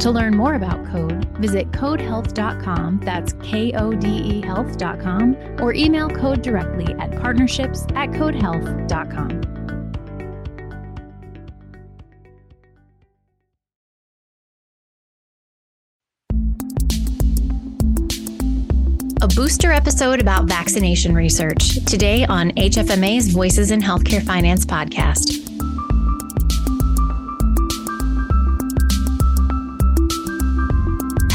To learn more about Kode, visit kodehealth.com, that's K O D E health.com, or email Kode directly at partnerships at kodehealth.com. A booster episode about vaccination research today on HFMA's Voices in Healthcare Finance podcast.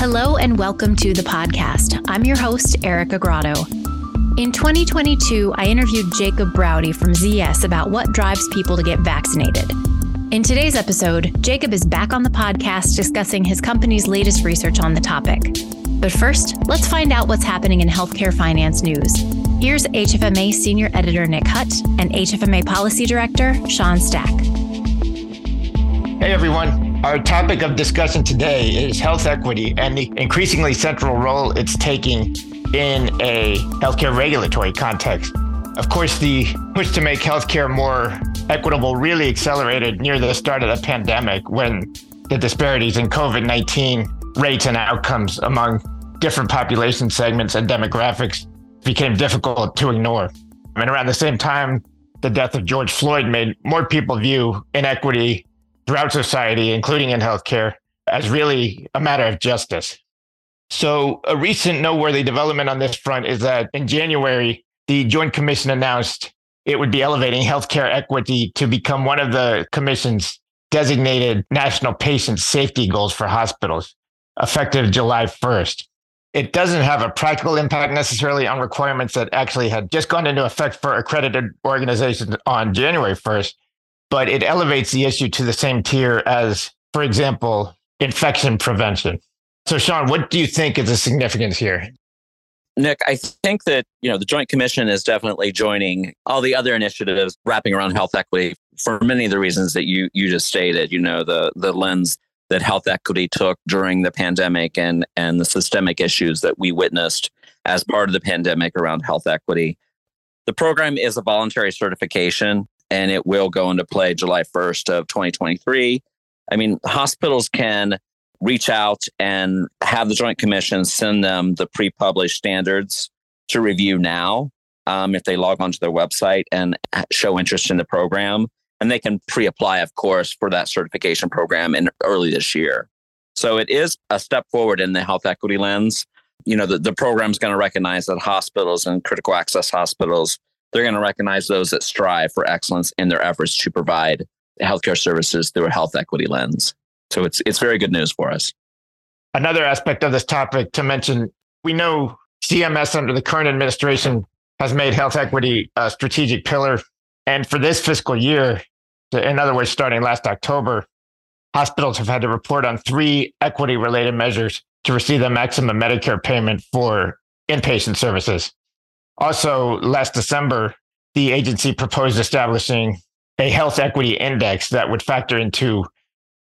Hello and welcome to the podcast. I'm your host, Erica Grotto. In 2022, I interviewed Jacob Braude from ZS about what drives people to get vaccinated. In today's episode, Jacob is back on the podcast discussing his company's latest research on the topic. But first, let's find out what's happening in healthcare finance news. Here's HFMA Senior Editor Nick Hut and HFMA Policy Director Sean Stack. Hey everyone, our topic of discussion today is health equity and the increasingly central role it's taking in a healthcare regulatory context. Of course, the push to make healthcare more equitable really accelerated near the start of the pandemic when the disparities in COVID 19 rates and outcomes among different population segments and demographics became difficult to ignore. And around the same time, the death of George Floyd made more people view inequity throughout society, including in healthcare, as really a matter of justice. So, a recent noteworthy development on this front is that in January, the Joint Commission announced it would be elevating healthcare equity to become one of the Commission's designated national patient safety goals for hospitals, effective July 1st. It doesn't have a practical impact necessarily on requirements that actually had just gone into effect for accredited organizations on January 1st, but it elevates the issue to the same tier as, for example, infection prevention. So, Sean, what do you think is the significance here? Nick, I think that you know the Joint Commission is definitely joining all the other initiatives wrapping around health equity for many of the reasons that you you just stated. You know the the lens that health equity took during the pandemic and and the systemic issues that we witnessed as part of the pandemic around health equity. The program is a voluntary certification and it will go into play July 1st of 2023. I mean, hospitals can reach out and have the Joint Commission send them the pre-published standards to review now um, if they log onto their website and show interest in the program. And they can pre-apply, of course, for that certification program in early this year. So it is a step forward in the health equity lens. You know, the, the program is going to recognize that hospitals and critical access hospitals they're going to recognize those that strive for excellence in their efforts to provide healthcare services through a health equity lens. So it's it's very good news for us. Another aspect of this topic to mention, we know CMS under the current administration has made health equity a strategic pillar. And for this fiscal year, in other words, starting last October, hospitals have had to report on three equity related measures to receive the maximum Medicare payment for inpatient services. Also, last December, the agency proposed establishing a health equity index that would factor into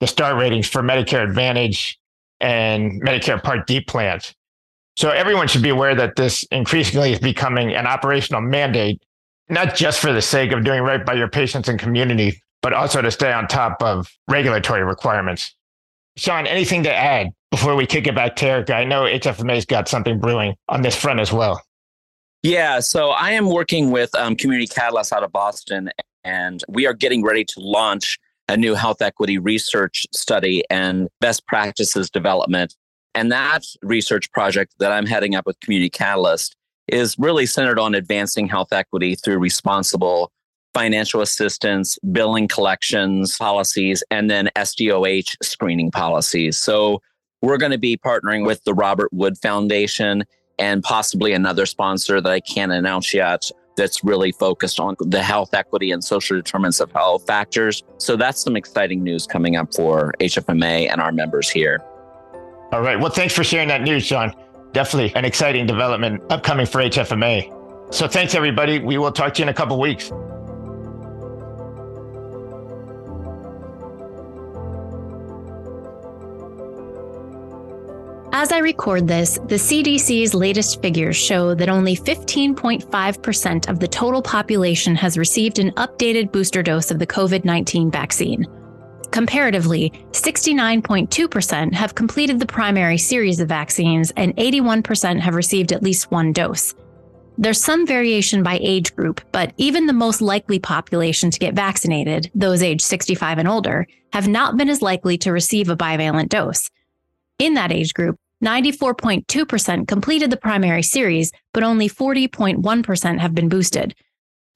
the star ratings for Medicare Advantage and Medicare Part D plans. So everyone should be aware that this increasingly is becoming an operational mandate, not just for the sake of doing right by your patients and community, but also to stay on top of regulatory requirements. Sean, anything to add before we kick it back to Erica? I know HFMA's got something brewing on this front as well. Yeah, so I am working with um, Community Catalyst out of Boston, and we are getting ready to launch a new health equity research study and best practices development. And that research project that I'm heading up with Community Catalyst is really centered on advancing health equity through responsible financial assistance, billing collections policies, and then SDOH screening policies. So we're going to be partnering with the Robert Wood Foundation and possibly another sponsor that I can't announce yet that's really focused on the health equity and social determinants of health factors. So that's some exciting news coming up for HFMA and our members here. All right. Well, thanks for sharing that news, John. definitely an exciting development upcoming for HFMA. So thanks, everybody. We will talk to you in a couple weeks. As I record this, the CDC's latest figures show that only 15.5% of the total population has received an updated booster dose of the COVID 19 vaccine. Comparatively, 69.2% have completed the primary series of vaccines and 81% have received at least one dose. There's some variation by age group, but even the most likely population to get vaccinated, those aged 65 and older, have not been as likely to receive a bivalent dose. In that age group, 94.2% completed the primary series, but only 40.1% have been boosted.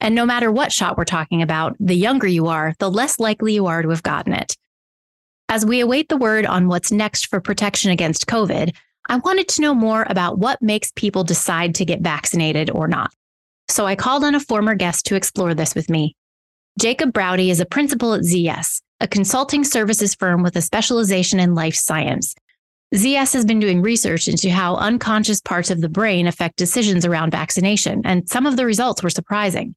And no matter what shot we're talking about, the younger you are, the less likely you are to have gotten it. As we await the word on what's next for protection against COVID, I wanted to know more about what makes people decide to get vaccinated or not. So I called on a former guest to explore this with me. Jacob Braude is a principal at ZS, a consulting services firm with a specialization in life science. ZS has been doing research into how unconscious parts of the brain affect decisions around vaccination, and some of the results were surprising.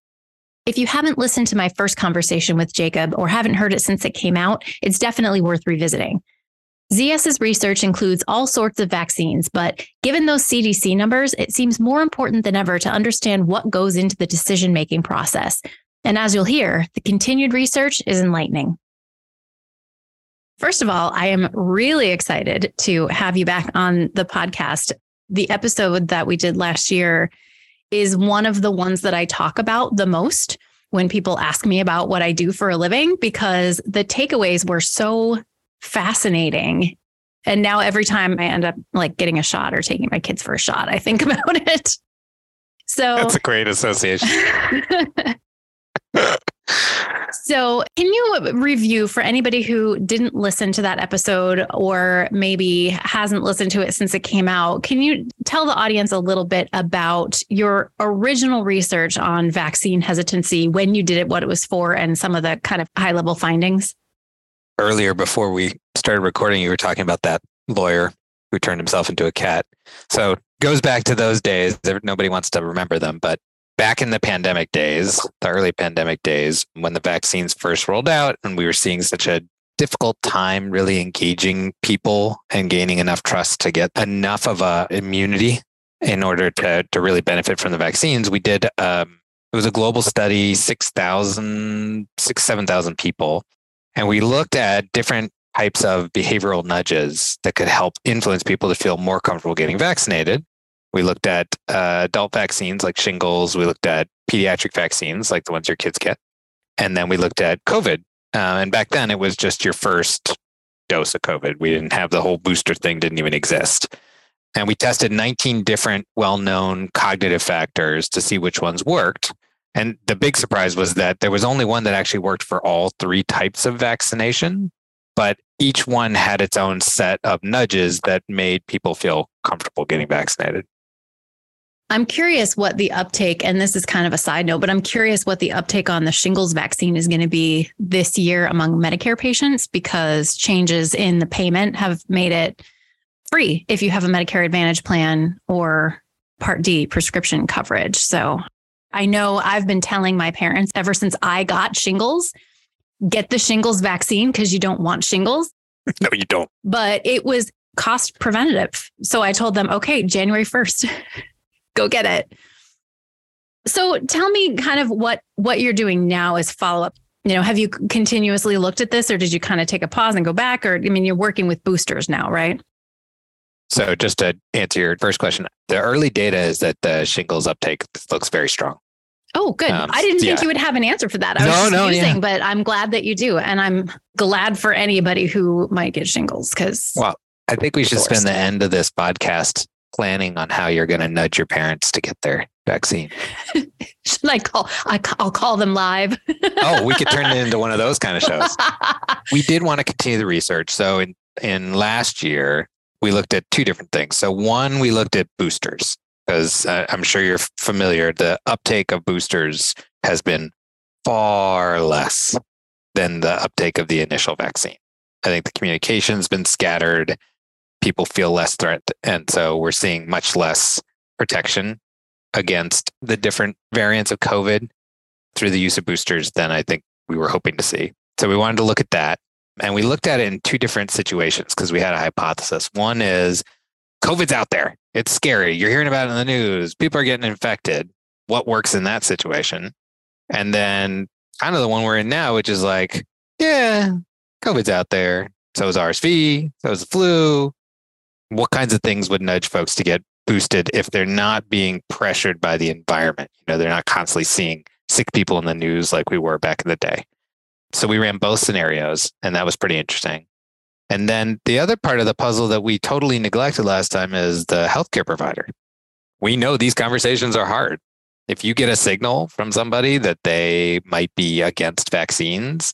If you haven't listened to my first conversation with Jacob or haven't heard it since it came out, it's definitely worth revisiting. ZS's research includes all sorts of vaccines, but given those CDC numbers, it seems more important than ever to understand what goes into the decision making process. And as you'll hear, the continued research is enlightening. First of all, I am really excited to have you back on the podcast. The episode that we did last year is one of the ones that I talk about the most when people ask me about what I do for a living because the takeaways were so fascinating. And now every time I end up like getting a shot or taking my kids for a shot, I think about it. So that's a great association. So, can you review for anybody who didn't listen to that episode or maybe hasn't listened to it since it came out? Can you tell the audience a little bit about your original research on vaccine hesitancy, when you did it, what it was for, and some of the kind of high level findings? Earlier, before we started recording, you were talking about that lawyer who turned himself into a cat. So, goes back to those days. Nobody wants to remember them, but back in the pandemic days, the early pandemic days, when the vaccines first rolled out and we were seeing such a difficult time really engaging people and gaining enough trust to get enough of a immunity in order to, to really benefit from the vaccines, we did, um, it was a global study, 6,000, 6, 7,000 people. And we looked at different types of behavioral nudges that could help influence people to feel more comfortable getting vaccinated. We looked at uh, adult vaccines like shingles. We looked at pediatric vaccines like the ones your kids get. And then we looked at COVID. Uh, and back then it was just your first dose of COVID. We didn't have the whole booster thing, didn't even exist. And we tested 19 different well known cognitive factors to see which ones worked. And the big surprise was that there was only one that actually worked for all three types of vaccination, but each one had its own set of nudges that made people feel comfortable getting vaccinated. I'm curious what the uptake, and this is kind of a side note, but I'm curious what the uptake on the shingles vaccine is going to be this year among Medicare patients because changes in the payment have made it free if you have a Medicare Advantage plan or Part D prescription coverage. So I know I've been telling my parents ever since I got shingles get the shingles vaccine because you don't want shingles. No, you don't. But it was cost preventative. So I told them, okay, January 1st. go get it. So tell me kind of what what you're doing now as follow up. You know, have you continuously looked at this or did you kind of take a pause and go back or I mean you're working with boosters now, right? So just to answer your first question, the early data is that the shingles uptake looks very strong. Oh, good. Um, I didn't think yeah. you would have an answer for that. I was no, no, using, yeah. but I'm glad that you do. And I'm glad for anybody who might get shingles because Well, I think we should spend the end of this podcast planning on how you're going to nudge your parents to get their vaccine? Should I call? I, will call them live. oh, we could turn it into one of those kind of shows. we did want to continue the research. So in in last year, we looked at two different things. So one, we looked at boosters because uh, I'm sure you're familiar. The uptake of boosters has been far less than the uptake of the initial vaccine. I think the communication's been scattered people feel less threat. And so we're seeing much less protection against the different variants of COVID through the use of boosters than I think we were hoping to see. So we wanted to look at that. And we looked at it in two different situations because we had a hypothesis. One is COVID's out there. It's scary. You're hearing about it in the news. People are getting infected. What works in that situation? And then kind of the one we're in now, which is like, yeah, COVID's out there. So is RSV. So is the flu. What kinds of things would nudge folks to get boosted if they're not being pressured by the environment? You know, they're not constantly seeing sick people in the news like we were back in the day. So we ran both scenarios, and that was pretty interesting. And then the other part of the puzzle that we totally neglected last time is the healthcare provider. We know these conversations are hard. If you get a signal from somebody that they might be against vaccines,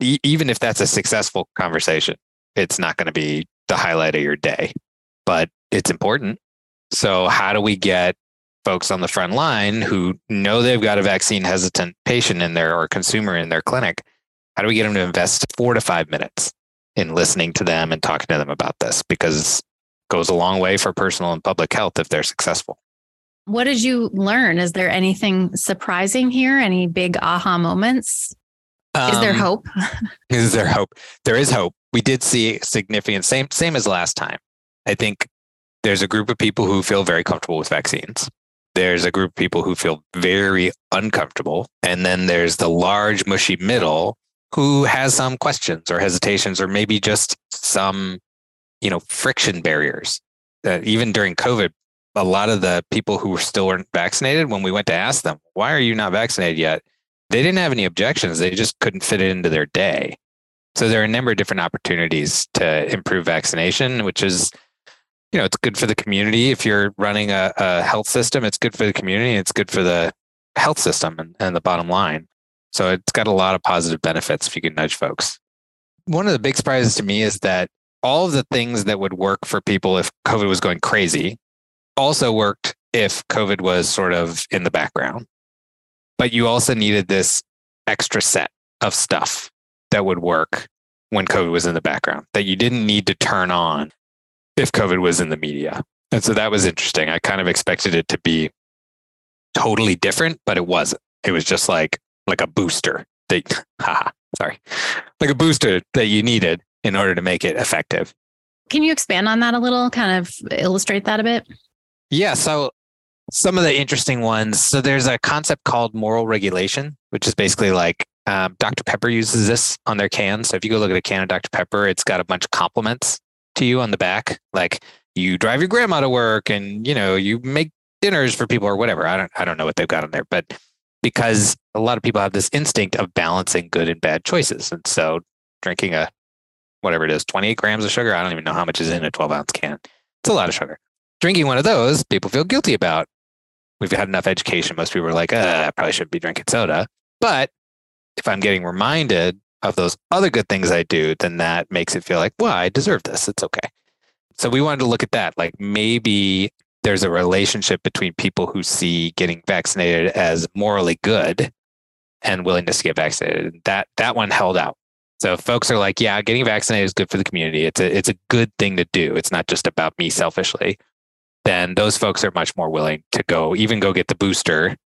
e- even if that's a successful conversation, it's not going to be the highlight of your day, but it's important. So, how do we get folks on the front line who know they've got a vaccine hesitant patient in there or consumer in their clinic? How do we get them to invest four to five minutes in listening to them and talking to them about this? Because it goes a long way for personal and public health if they're successful. What did you learn? Is there anything surprising here? Any big aha moments? Is there Um, hope? Is there hope? There is hope. We did see significant same same as last time. I think there's a group of people who feel very comfortable with vaccines. There's a group of people who feel very uncomfortable, and then there's the large mushy middle who has some questions or hesitations or maybe just some you know friction barriers. That even during COVID, a lot of the people who were still weren't vaccinated, when we went to ask them, "Why are you not vaccinated yet?" they didn't have any objections. They just couldn't fit it into their day. So there are a number of different opportunities to improve vaccination, which is, you know, it's good for the community. If you're running a, a health system, it's good for the community. It's good for the health system and, and the bottom line. So it's got a lot of positive benefits if you can nudge folks. One of the big surprises to me is that all of the things that would work for people if COVID was going crazy also worked if COVID was sort of in the background but you also needed this extra set of stuff that would work when COVID was in the background that you didn't need to turn on if COVID was in the media. And so that was interesting. I kind of expected it to be totally different, but it wasn't. It was just like like a booster that haha, sorry. Like a booster that you needed in order to make it effective. Can you expand on that a little? Kind of illustrate that a bit? Yeah. So some of the interesting ones. So there's a concept called moral regulation, which is basically like um, Dr. Pepper uses this on their can. So if you go look at a can of Dr. Pepper, it's got a bunch of compliments to you on the back, like you drive your grandma to work and you know you make dinners for people or whatever. I don't I don't know what they've got on there, but because a lot of people have this instinct of balancing good and bad choices, and so drinking a whatever it is, 28 grams of sugar. I don't even know how much is in a 12 ounce can. It's a lot of sugar. Drinking one of those, people feel guilty about. We've had enough education. Most people are like, uh, I probably shouldn't be drinking soda. But if I'm getting reminded of those other good things I do, then that makes it feel like, well, I deserve this. It's okay. So we wanted to look at that. Like maybe there's a relationship between people who see getting vaccinated as morally good and willingness to get vaccinated. That that one held out. So folks are like, yeah, getting vaccinated is good for the community. It's a it's a good thing to do. It's not just about me selfishly. Then those folks are much more willing to go, even go get the booster,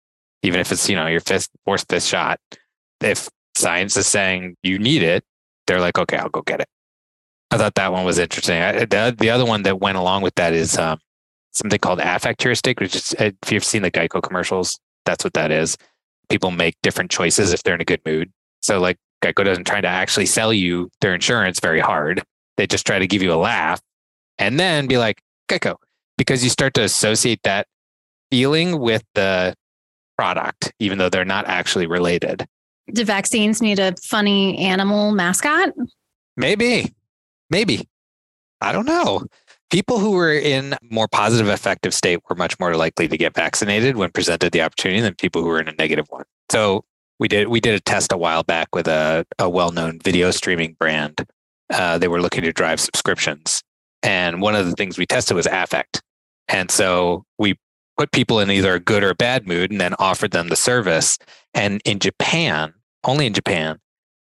even if it's you know your fifth, fourth, fifth shot. If science is saying you need it, they're like, okay, I'll go get it. I thought that one was interesting. I, the, the other one that went along with that is um, something called affect heuristic, which is if you've seen the Geico commercials, that's what that is. People make different choices if they're in a good mood. So like Geico doesn't try to actually sell you their insurance very hard. They just try to give you a laugh and then be like, Geico, because you start to associate that feeling with the product, even though they're not actually related. Do vaccines need a funny animal mascot? Maybe, maybe. I don't know. People who were in more positive affective state were much more likely to get vaccinated when presented the opportunity than people who were in a negative one. So we did we did a test a while back with a, a well-known video streaming brand. Uh, they were looking to drive subscriptions. And one of the things we tested was affect. And so we put people in either a good or a bad mood and then offered them the service. And in Japan, only in Japan,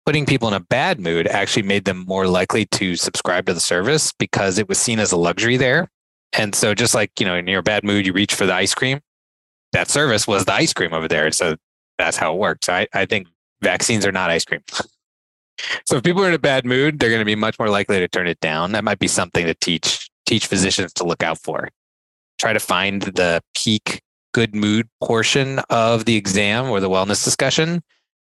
putting people in a bad mood actually made them more likely to subscribe to the service because it was seen as a luxury there. And so just like, you know, in your bad mood, you reach for the ice cream, that service was the ice cream over there. So that's how it works. I, I think vaccines are not ice cream. so if people are in a bad mood, they're going to be much more likely to turn it down. That might be something to teach teach physicians to look out for. Try to find the peak good mood portion of the exam or the wellness discussion.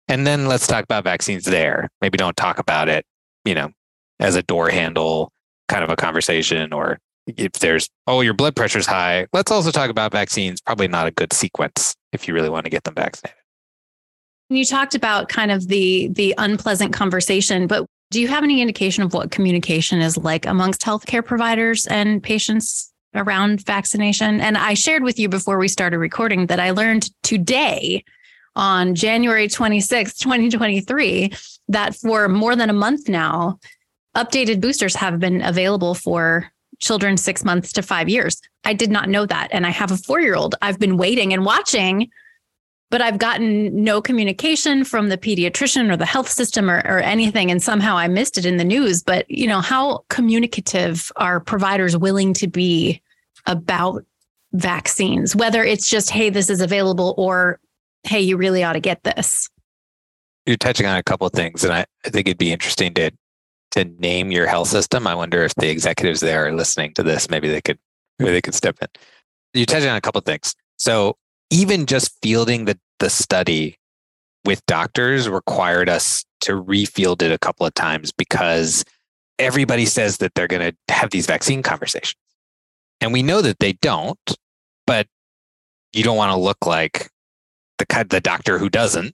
And then let's talk about vaccines there. Maybe don't talk about it, you know, as a door handle kind of a conversation or if there's oh your blood pressure's high let's also talk about vaccines probably not a good sequence if you really want to get them vaccinated you talked about kind of the the unpleasant conversation but do you have any indication of what communication is like amongst healthcare providers and patients around vaccination and i shared with you before we started recording that i learned today on January 26, 2023, that for more than a month now, updated boosters have been available for children six months to five years. I did not know that. And I have a four year old. I've been waiting and watching, but I've gotten no communication from the pediatrician or the health system or, or anything. And somehow I missed it in the news. But, you know, how communicative are providers willing to be about vaccines, whether it's just, hey, this is available or, hey, you really ought to get this? You're touching on a couple of things, and I, I think it'd be interesting to to name your health system. I wonder if the executives there are listening to this. Maybe they could maybe they could step in. You touched on a couple of things. So even just fielding the the study with doctors required us to refield it a couple of times because everybody says that they're going to have these vaccine conversations. And we know that they don't, but you don't want to look like the the doctor who doesn't.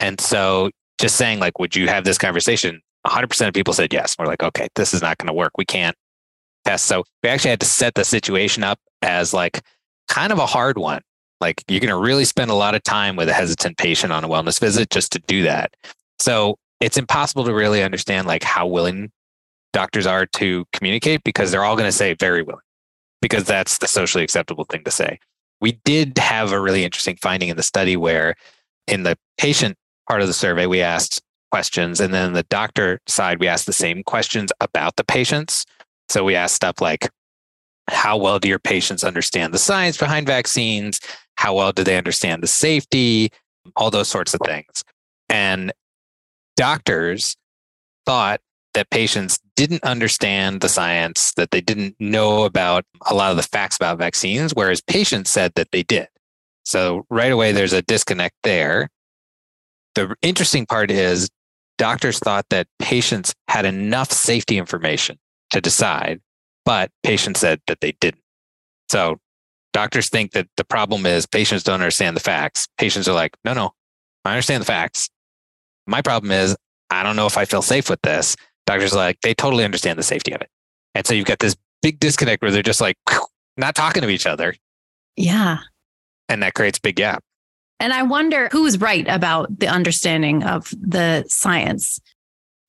And so just saying like would you have this conversation 100% of people said yes. We're like, okay, this is not going to work. We can't test. So we actually had to set the situation up as like kind of a hard one. Like you're going to really spend a lot of time with a hesitant patient on a wellness visit just to do that. So it's impossible to really understand like how willing doctors are to communicate because they're all going to say very willing because that's the socially acceptable thing to say. We did have a really interesting finding in the study where in the patient part of the survey, we asked questions. And then the doctor side, we asked the same questions about the patients. So we asked stuff like, how well do your patients understand the science behind vaccines? How well do they understand the safety? All those sorts of things. And doctors thought that patients didn't understand the science, that they didn't know about a lot of the facts about vaccines, whereas patients said that they did. So right away, there's a disconnect there. The interesting part is doctors thought that patients had enough safety information to decide, but patients said that they didn't. So doctors think that the problem is patients don't understand the facts. Patients are like, no, no, I understand the facts. My problem is I don't know if I feel safe with this. Doctors are like, they totally understand the safety of it. And so you've got this big disconnect where they're just like not talking to each other. Yeah. And that creates a big gap. And I wonder who's right about the understanding of the science.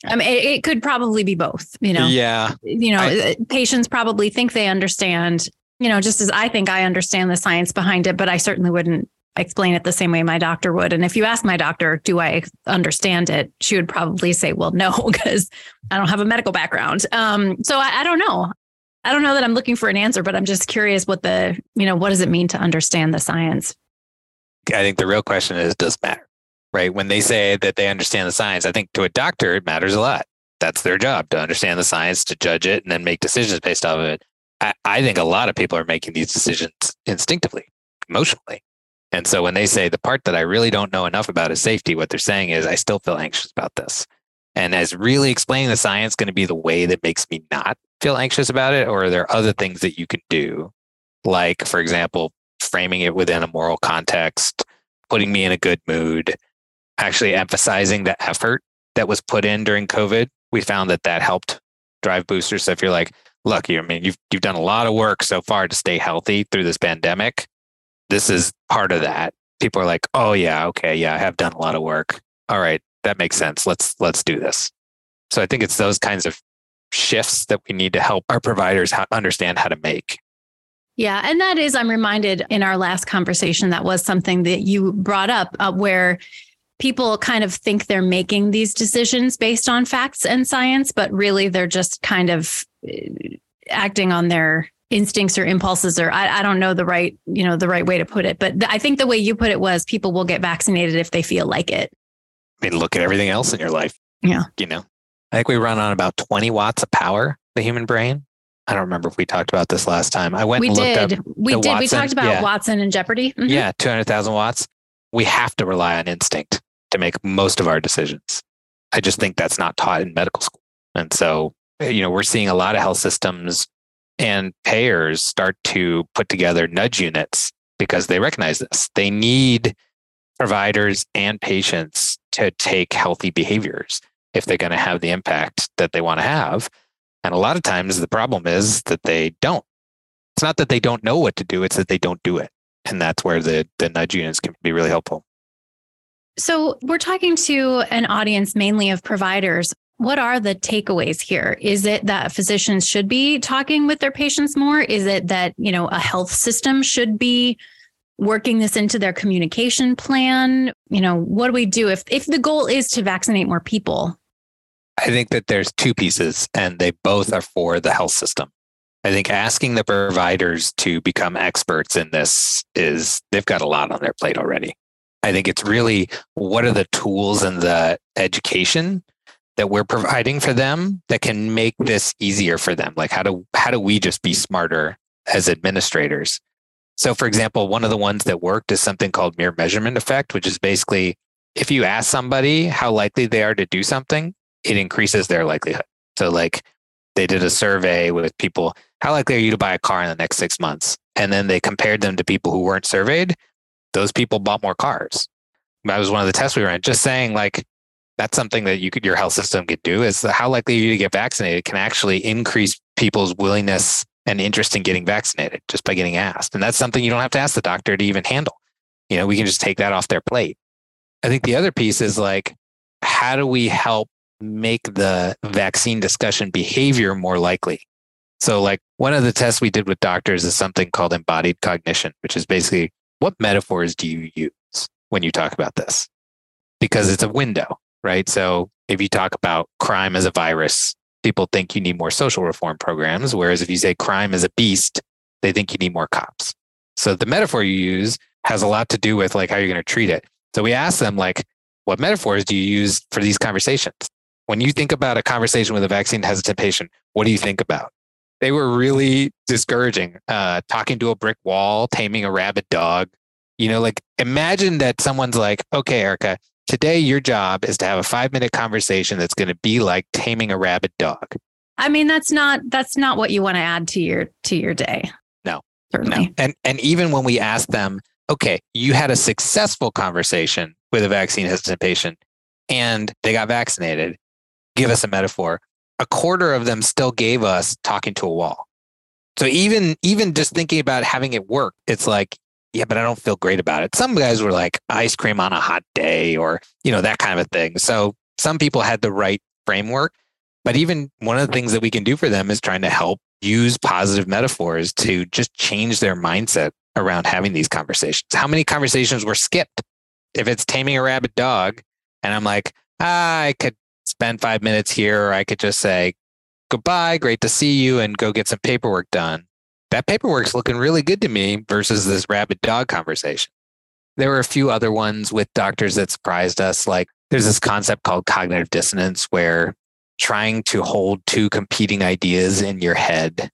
I mean, it, it could probably be both, you know. Yeah. You know, I, uh, patients probably think they understand, you know, just as I think I understand the science behind it, but I certainly wouldn't explain it the same way my doctor would. And if you ask my doctor, do I understand it? She would probably say, well, no, because I don't have a medical background. Um, so I, I don't know. I don't know that I'm looking for an answer, but I'm just curious what the, you know, what does it mean to understand the science? I think the real question is does it matter, right? When they say that they understand the science, I think to a doctor, it matters a lot. That's their job to understand the science, to judge it, and then make decisions based off of it. I, I think a lot of people are making these decisions instinctively, emotionally. And so when they say the part that I really don't know enough about is safety, what they're saying is I still feel anxious about this. And is really explaining the science going to be the way that makes me not feel anxious about it? Or are there other things that you can do? Like, for example, framing it within a moral context, putting me in a good mood, actually emphasizing the effort that was put in during COVID. We found that that helped drive boosters. So if you're like, look, you I mean, you've you've done a lot of work so far to stay healthy through this pandemic. This is part of that. People are like, oh yeah, okay, yeah, I have done a lot of work. All right, that makes sense. Let's let's do this. So I think it's those kinds of shifts that we need to help our providers understand how to make. Yeah. And that is, I'm reminded in our last conversation, that was something that you brought up uh, where people kind of think they're making these decisions based on facts and science, but really they're just kind of uh, acting on their instincts or impulses or I, I don't know the right you know the right way to put it but th- i think the way you put it was people will get vaccinated if they feel like it I mean, look at everything else in your life. Yeah. You know, I think we run on about 20 watts of power, the human brain. I don't remember if we talked about this last time. I went we and looked did up. we did we talked about yeah. watson and jeopardy Mhm. Yeah, 200,000 watts. We have to rely on instinct to make most of our decisions. I just think that's not taught in medical school. And so, you know, we're seeing a lot of health systems and payers start to put together nudge units because they recognize this. They need providers and patients to take healthy behaviors if they're going to have the impact that they want to have. And a lot of times the problem is that they don't. It's not that they don't know what to do, it's that they don't do it. And that's where the, the nudge units can be really helpful. So, we're talking to an audience mainly of providers. What are the takeaways here? Is it that physicians should be talking with their patients more? Is it that, you know, a health system should be working this into their communication plan? You know, what do we do if if the goal is to vaccinate more people? I think that there's two pieces, and they both are for the health system. I think asking the providers to become experts in this is they've got a lot on their plate already. I think it's really what are the tools and the education that we're providing for them that can make this easier for them? Like how do how do we just be smarter as administrators? So for example, one of the ones that worked is something called mere measurement effect, which is basically if you ask somebody how likely they are to do something, it increases their likelihood. So like they did a survey with people, how likely are you to buy a car in the next six months? And then they compared them to people who weren't surveyed. Those people bought more cars. That was one of the tests we ran. Just saying like that's something that you could your health system could do is how likely are you to get vaccinated can actually increase people's willingness and interest in getting vaccinated just by getting asked. And that's something you don't have to ask the doctor to even handle. You know, we can just take that off their plate. I think the other piece is like, how do we help make the vaccine discussion behavior more likely? So, like, one of the tests we did with doctors is something called embodied cognition, which is basically what metaphors do you use when you talk about this? Because it's a window, right? So, if you talk about crime as a virus, people think you need more social reform programs. Whereas if you say crime is a beast, they think you need more cops. So, the metaphor you use has a lot to do with like how you're going to treat it. So, we asked them, like, what metaphors do you use for these conversations? When you think about a conversation with a vaccine hesitant patient, what do you think about? They were really discouraging. Uh, talking to a brick wall, taming a rabid dog. You know, like imagine that someone's like, okay, Erica, today your job is to have a five minute conversation that's going to be like taming a rabid dog. I mean, that's not that's not what you want to add to your to your day. No. certainly. And and even when we ask them, okay, you had a successful conversation with a vaccine hesitant patient and they got vaccinated, give us a metaphor. A quarter of them still gave us talking to a wall. So even even just thinking about having it work, it's like, yeah, but I don't feel great about it. Some guys were like ice cream on a hot day or, you know, that kind of thing. So some people had the right framework, but even one of the things that we can do for them is trying to help use positive metaphors to just change their mindset around having these conversations. How many conversations were skipped? If it's taming a rabid dog, and I'm like, ah, I could spend five minutes here, or I could just say, goodbye, great to see you, and go get some paperwork done. That paperwork's looking really good to me versus this rabid dog conversation. There were a few other ones with doctors that surprised us. Like there's this concept called cognitive dissonance where trying to hold two competing ideas in your head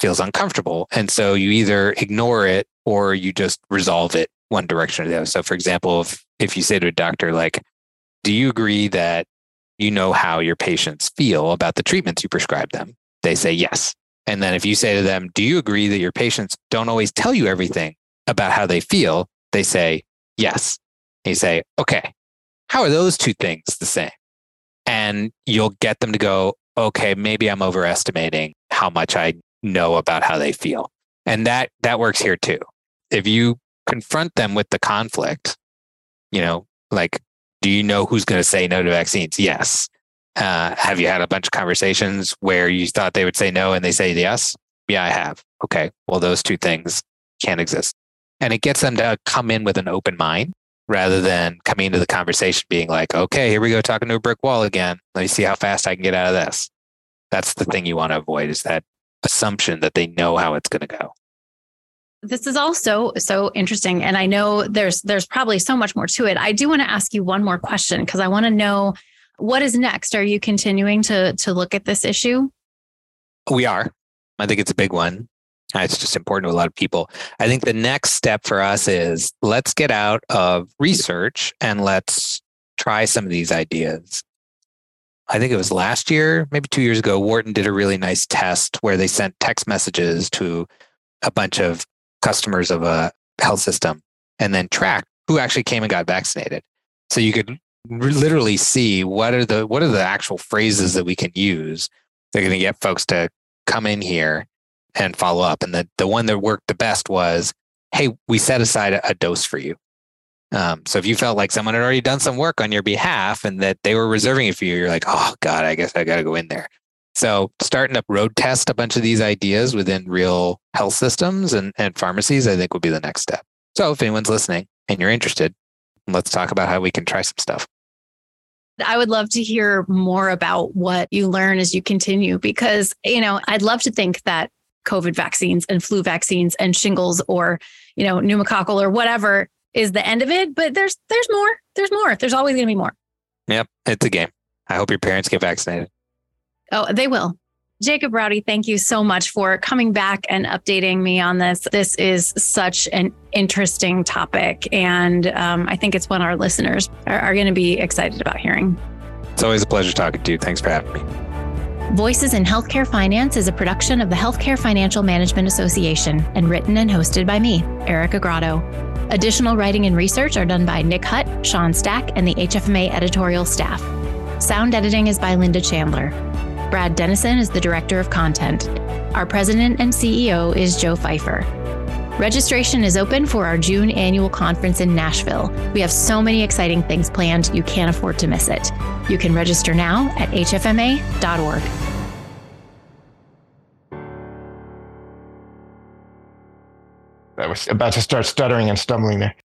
feels uncomfortable. And so you either ignore it or you just resolve it one direction or the other. So for example, if, if you say to a doctor, like, do you agree that you know how your patients feel about the treatments you prescribe them? They say yes. And then if you say to them, do you agree that your patients don't always tell you everything about how they feel? They say yes. And you say, okay, how are those two things the same? And you'll get them to go, okay, maybe I'm overestimating how much I know about how they feel. And that that works here too. If you confront them with the conflict, you know, like, do you know who's going to say no to vaccines? Yes. Uh, have you had a bunch of conversations where you thought they would say no and they say yes? Yeah, I have. Okay. Well, those two things can't exist. And it gets them to come in with an open mind rather than coming into the conversation being like, okay, here we go talking to a brick wall again. Let me see how fast I can get out of this. That's the thing you want to avoid is that assumption that they know how it's going to go. This is also so interesting and I know there's there's probably so much more to it. I do want to ask you one more question because I want to know what is next? Are you continuing to to look at this issue? We are. I think it's a big one. It's just important to a lot of people. I think the next step for us is let's get out of research and let's try some of these ideas. I think it was last year, maybe two years ago, Wharton did a really nice test where they sent text messages to a bunch of customers of a health system and then tracked who actually came and got vaccinated. So you could literally see what are the what are the actual phrases that we can use. They're going to get folks to come in here and follow up. And the, the one that worked the best was, hey, we set aside a, a dose for you. Um, so if you felt like someone had already done some work on your behalf and that they were reserving it for you, you're like, oh God, I guess I got to go in there. So starting to road test a bunch of these ideas within real health systems and, and pharmacies, I think would be the next step. So if anyone's listening and you're interested, let's talk about how we can try some stuff. I would love to hear more about what you learn as you continue because, you know, I'd love to think that COVID vaccines and flu vaccines and shingles or, you know, pneumococcal or whatever is the end of it. But there's there's more. There's more. There's always going to be more. Yep, it's a game. I hope your parents get vaccinated. Oh, they will. Jacob Braude, thank you so much for coming back and updating me on this. This is such an interesting topic, and um, I think it's one our listeners are, are going to be excited about hearing. It's always a pleasure talking to you. Thanks for having me. Voices in Healthcare Finance is a production of the Healthcare Financial Management Association and written and hosted by me, Erica Grotto. Additional writing and research are done by Nick Hut, Sean Stack, and the HFMA editorial staff. Sound editing is by Linda Chandler. Brad Dennison is the Director of Content. Our President and CEO is Joe Fifer. Registration is open for our June annual conference in Nashville. We have so many exciting things planned, you can't afford to miss it. You can register now at hfma.org. I was about to start stuttering and stumbling there.